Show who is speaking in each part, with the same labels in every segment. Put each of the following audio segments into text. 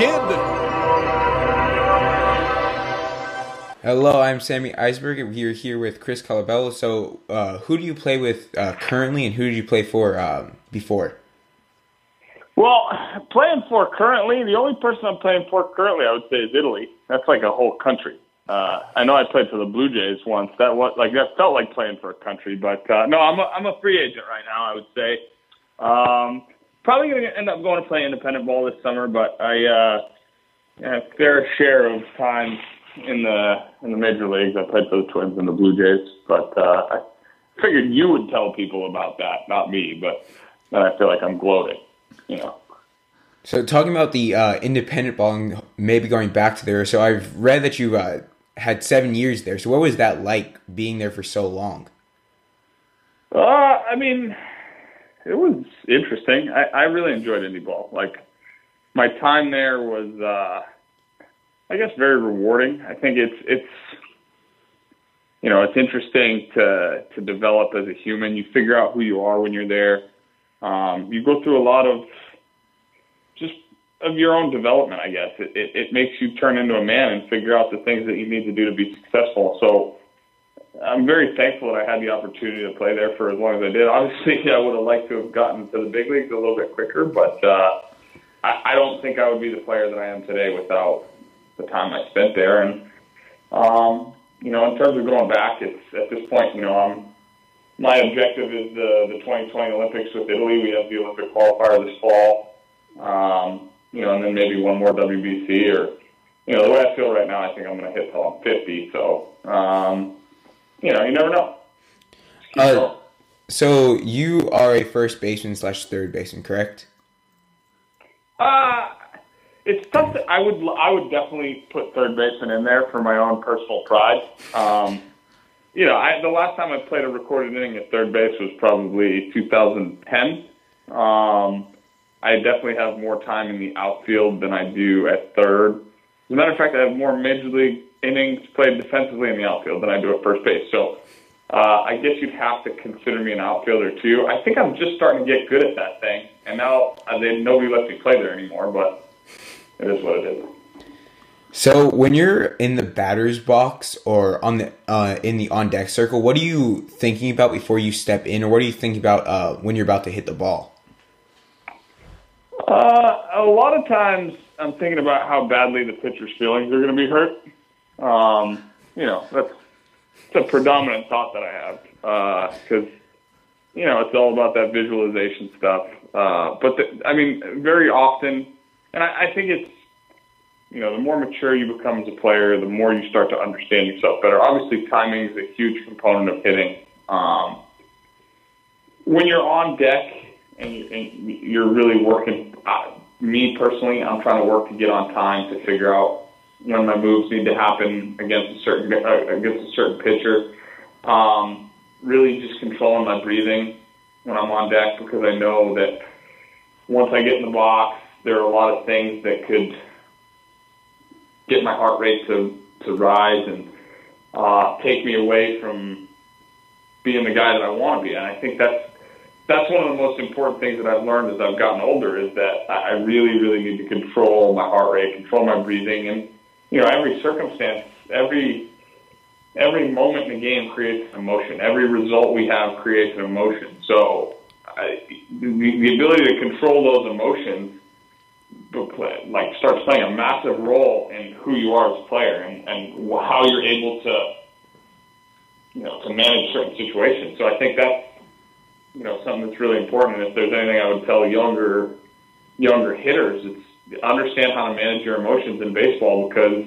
Speaker 1: kid.
Speaker 2: Hello, I'm Sammy Eisberg. We're here with Chris Colabello. So, uh, who do you play with uh, currently, and who did you play for um, before?
Speaker 3: Well, playing for currently, the only person I'm playing for currently, I would say, is Italy. That's like a whole country. Uh, I know I played for the Blue Jays once. That was like that felt like playing for a country, but uh, no, I'm a, I'm a free agent right now. I would say um, probably going to end up going to play independent ball this summer, but I uh, have a fair share of time in the in the major leagues. I played for the Twins and the Blue Jays, but uh, I figured you would tell people about that, not me. But then I feel like I'm gloating, you know.
Speaker 2: So, talking about the uh, independent ball and maybe going back to there. So, I've read that you uh, had seven years there. So, what was that like being there for so long?
Speaker 3: Uh, I mean, it was interesting. I, I really enjoyed indie ball. Like my time there was, uh, I guess, very rewarding. I think it's it's you know it's interesting to to develop as a human. You figure out who you are when you're there. Um, you go through a lot of just of your own development, I guess. It, it, it makes you turn into a man and figure out the things that you need to do to be successful. So I'm very thankful that I had the opportunity to play there for as long as I did. Obviously, I would have liked to have gotten to the big leagues a little bit quicker, but uh, I, I don't think I would be the player that I am today without the time I spent there. And um, you know, in terms of going back, it's at this point, you know, I'm my objective is the the 2020 Olympics with Italy. We have the Olympic qualifier this fall. Um, you know, and then maybe one more WBC or you know, the way I feel right now, I think I'm going to hit till I'm 50. So. Um, you know, you never know.
Speaker 2: Uh, so you are a first baseman slash third baseman, correct?
Speaker 3: Uh it's tough. To, I would I would definitely put third baseman in there for my own personal pride. Um, you know, I, the last time I played a recorded inning at third base was probably 2010. Um, I definitely have more time in the outfield than I do at third. As a matter of fact, I have more major league innings played defensively in the outfield than I do at first base. So uh, I guess you'd have to consider me an outfielder too. I think I'm just starting to get good at that thing, and now uh, they, nobody lets me play there anymore. But it is what it is.
Speaker 2: So when you're in the batter's box or on the uh, in the on deck circle, what are you thinking about before you step in, or what are you thinking about uh, when you're about to hit the ball?
Speaker 3: Uh, a lot of times I'm thinking about how badly the pitcher's feelings are going to be hurt. Um, you know, that's it's a predominant thought that I have because uh, you know it's all about that visualization stuff. Uh, but the, I mean, very often, and I, I think it's you know the more mature you become as a player, the more you start to understand yourself better. Obviously, timing is a huge component of hitting. Um, when you're on deck and, and you're really working, uh, me personally, I'm trying to work to get on time to figure out when my moves need to happen against a certain uh, against a certain pitcher. Um, really, just controlling my breathing when I'm on deck because I know that once I get in the box, there are a lot of things that could get my heart rate to to rise and uh, take me away from being the guy that I want to be. And I think that's that's one of the most important things that I've learned as I've gotten older is that I really, really need to control my heart rate, control my breathing, and you know, every circumstance, every every moment in the game creates an emotion. Every result we have creates an emotion. So, I, the, the ability to control those emotions, like, starts playing a massive role in who you are as a player and, and how you're able to, you know, to manage certain situations. So, I think that's you know something that's really important. And if there's anything I would tell younger younger hitters, it's understand how to manage your emotions in baseball because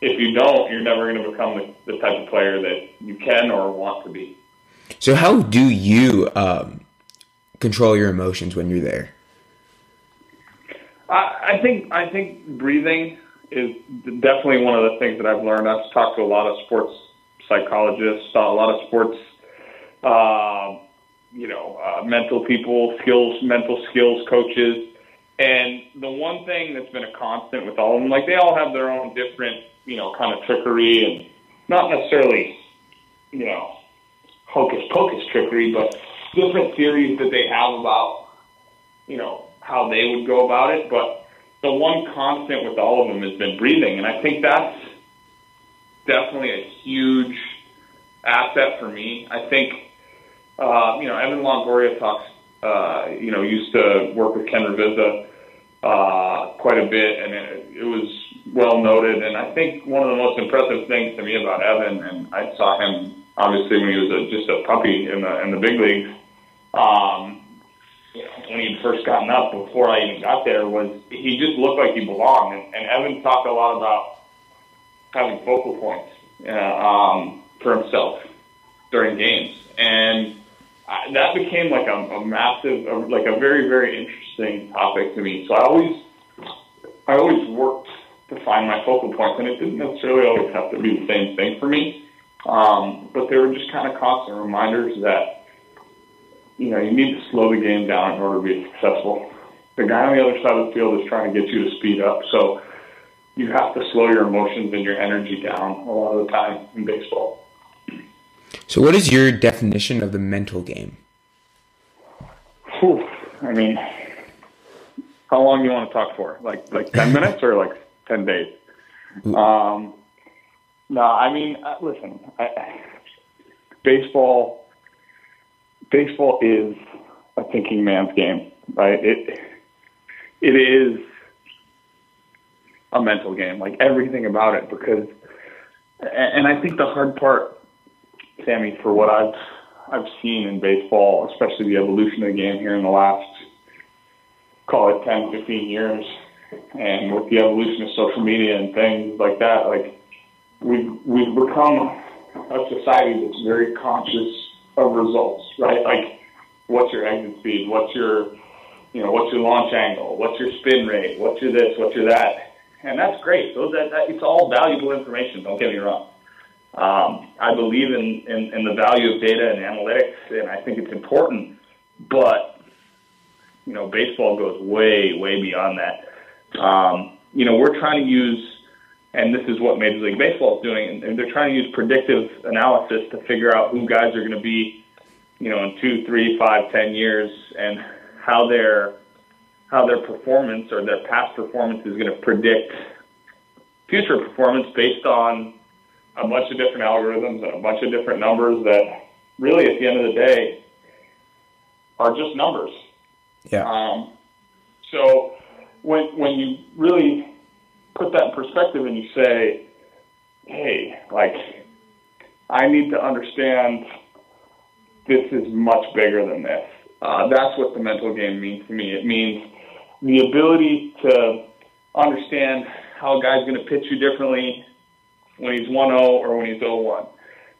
Speaker 3: if you don't, you're never going to become the, the type of player that you can or want to be.
Speaker 2: So, how do you um, control your emotions when you're there?
Speaker 3: I, I think I think breathing is definitely one of the things that I've learned. I've talked to a lot of sports psychologists, a lot of sports, uh, you know, uh, mental people, skills, mental skills coaches, and the one thing that's been a constant with all of them, like they all have their own different, you know, kind of trickery and not necessarily, you know, hocus pocus trickery, but different theories that they have about, you know, how they would go about it. But the one constant with all of them has been breathing, and I think that's definitely a huge asset for me. I think uh, you know Evan Longoria talks. Uh, you know, used to work with Ken Ravizza uh, quite a bit, and it, it was well noted. And I think one of the most impressive things to me about Evan, and I saw him obviously when he was a, just a puppy in the in the big leagues. Um, you know, when he'd first gotten up before I even got there, was he just looked like he belonged. And, and Evan talked a lot about having focal points uh, um, for himself during games, and I, that became like a, a massive, a, like a very, very interesting topic to me. So I always, I always worked to find my focal points, and it didn't necessarily always have to be the same thing for me. Um, but they were just kind of constant reminders that you know, you need to slow the game down in order to be successful. The guy on the other side of the field is trying to get you to speed up. So you have to slow your emotions and your energy down a lot of the time in baseball.
Speaker 2: So, what is your definition of the mental game?
Speaker 3: Whew. I mean, how long you want to talk for? Like like ten minutes or like ten days? Um, no, I mean, uh, listen, I, baseball baseball is a thinking man's game, right? It it is a mental game, like everything about it, because and I think the hard part, Sammy, for what I've I've seen in baseball, especially the evolution of the game here in the last call it 10, 15 years, and with the evolution of social media and things like that, like we've we've become a society that's very conscious of results, right? Like, what's your exit speed? What's your, you know, what's your launch angle? What's your spin rate? What's your this? What's your that? And that's great. Those that, that it's all valuable information. Don't get me wrong. Um, I believe in, in, in the value of data and analytics, and I think it's important. But you know, baseball goes way, way beyond that. Um, you know, we're trying to use and this is what Major League Baseball is doing. And they're trying to use predictive analysis to figure out who guys are going to be, you know, in two, three, five, ten years, and how their how their performance or their past performance is going to predict future performance based on a bunch of different algorithms and a bunch of different numbers that really, at the end of the day, are just numbers.
Speaker 2: Yeah.
Speaker 3: Um, so when when you really put that in perspective and you say, hey, like, I need to understand this is much bigger than this. Uh, that's what the mental game means to me. It means the ability to understand how a guy's going to pitch you differently when he's 1 0 or when he's 0 1.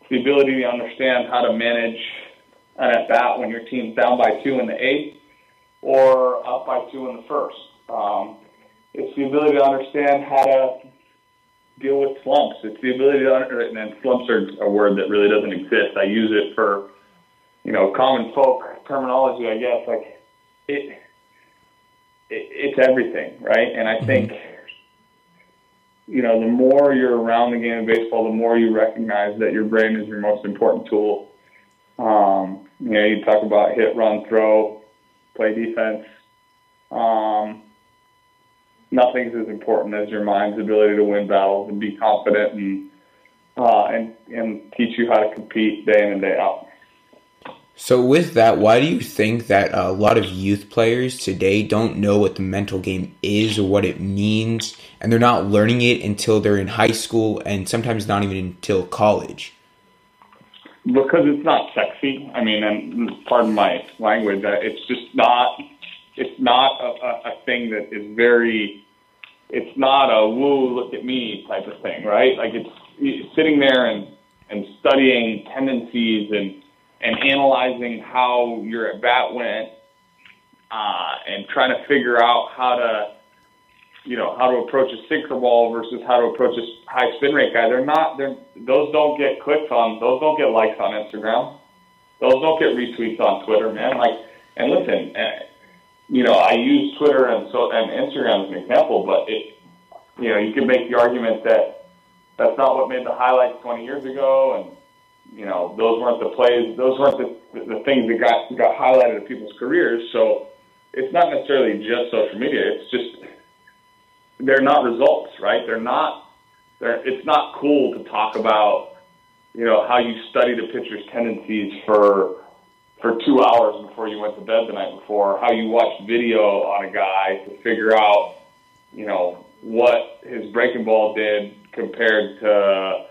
Speaker 3: It's the ability to understand how to manage an at bat when your team's down by two in the eighth or up by two in the first. Um, it's the ability to understand how to deal with slumps. It's the ability to understand, and slumps are a word that really doesn't exist. I use it for, you know, common folk terminology, I guess. Like, it, it it's everything, right? And I mm-hmm. You know, the more you're around the game of baseball, the more you recognize that your brain is your most important tool. Um, you know, you talk about hit, run, throw, play defense. Um, nothing's as important as your mind's ability to win battles and be confident and uh, and and teach you how to compete day in and day out.
Speaker 2: So with that, why do you think that a lot of youth players today don't know what the mental game is or what it means, and they're not learning it until they're in high school and sometimes not even until college?
Speaker 3: Because it's not sexy. I mean, and pardon my language, uh, it's just not it's not a, a, thing that is very it's not a woo look at me type of thing right like it's sitting there and and studying tendencies and and analyzing how your at bat went uh, and trying to figure out how to you know how to approach a sinker ball versus how to approach a high spin rate guy. They're not they're those don't get clicks on those don't get likes on instagram. Those don't get retweets on twitter man. Like and listen uh, you know, I use Twitter and so and Instagram as an example, but it, you know, you can make the argument that that's not what made the highlights 20 years ago, and you know, those weren't the plays, those weren't the, the things that got got highlighted in people's careers. So it's not necessarily just social media; it's just they're not results, right? They're not. They're, it's not cool to talk about, you know, how you studied a pitcher's tendencies for for two hours before you went to bed the night before, how you watched video on a guy to figure out, you know, what his breaking ball did compared to,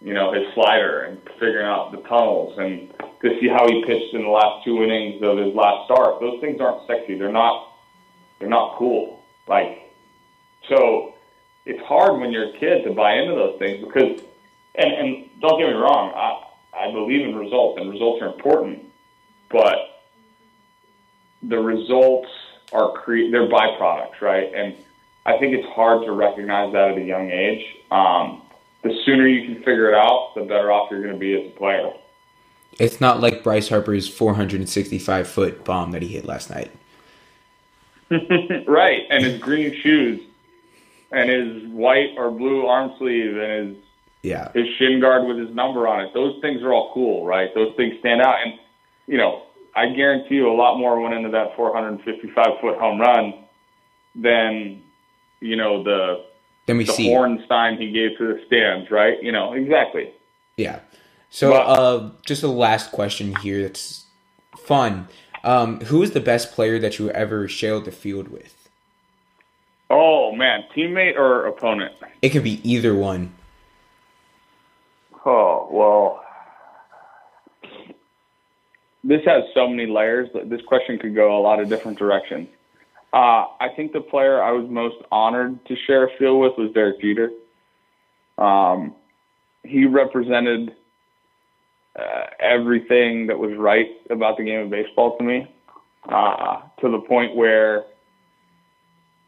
Speaker 3: you know, his slider and figuring out the tunnels and to see how he pitched in the last two innings of his last start. Those things aren't sexy. They're not. They're not cool. Like, so it's hard when you're a kid to buy into those things because, and and don't get me wrong, I I believe in results and results are important, but the results are cre- they're byproducts, right? And I think it's hard to recognize that at a young age. Um, the sooner you can figure it out, the better off you're going to be as a player.
Speaker 2: It's not like Bryce Harper's 465 foot bomb that he hit last night.
Speaker 3: right, and his green shoes, and his white or blue arm sleeve, and his
Speaker 2: Yeah.
Speaker 3: his shin guard with his number on it. Those things are all cool, right? Those things stand out, and you know, I guarantee you, a lot more went into that 455 foot home run than you know the
Speaker 2: Then we
Speaker 3: the
Speaker 2: see.
Speaker 3: Hornstein he gave to the stands, right? You know, exactly.
Speaker 2: Yeah. So,
Speaker 3: But-
Speaker 2: uh, just a last question here that's fun. Um, who is the best player that you ever shared the field with?
Speaker 3: Oh man, teammate or opponent?
Speaker 2: It could be either one.
Speaker 3: Oh well, this has so many layers. This question could go a lot of different directions. Uh, I think the player I was most honored to share a field with was Derek Jeter. Um, he represented uh, everything that was right about the game of baseball to me, uh, to the point where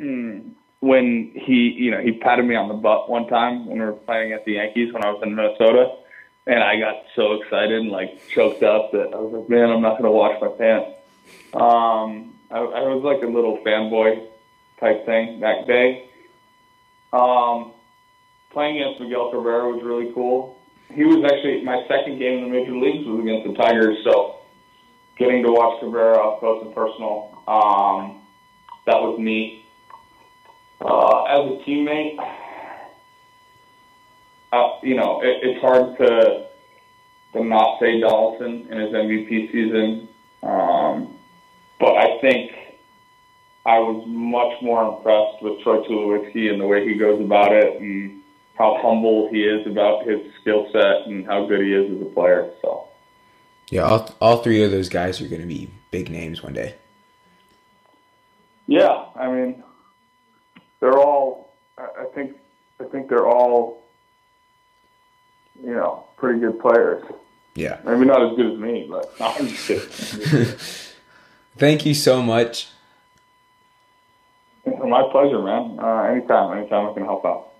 Speaker 3: mm, when he, you know, he patted me on the butt one time when we were playing at the Yankees when I was in Minnesota, and I got so excited and like choked up that I was like, man, I'm not gonna wash my pants. Um, I, I was like a little fanboy type thing that day. Um, playing against Miguel Cabrera was really cool. He was actually my second game in the major leagues was against the Tigers, so getting to watch Cabrera up close and personal, um, that was neat. Uh, as a teammate, uh, you know, it, it's hard to to not say Donaldson in his MVP season, um, I think I was much more impressed with Troy Tulowitzki and the way he goes about it, and how humble he is about his skill set and how good he is as a player. So.
Speaker 2: Yeah, all, all three of those guys are going to be big names one day.
Speaker 3: Yeah, I mean, they're all. I think. I think they're all. You know, pretty good players.
Speaker 2: Yeah.
Speaker 3: Maybe not as good as me, but no, I'm just kidding.
Speaker 2: Thank you so much.
Speaker 3: My pleasure, man. Uh, anytime, anytime I can help out.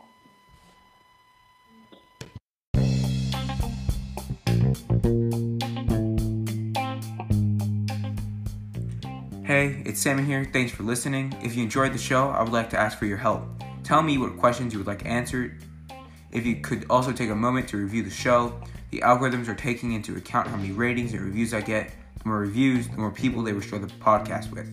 Speaker 2: Hey, it's Salmon here. Thanks for listening. If you enjoyed the show, I would like to ask for your help. Tell me what questions you would like answered. If you could also take a moment to review the show, the algorithms are taking into account how many ratings and reviews I get. The more reviews, the more people they will share the podcast with.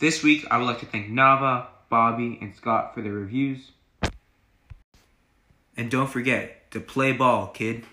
Speaker 2: This week, I would like to thank Nava, Bobby, and Scott for their reviews. And don't forget to play ball, kid.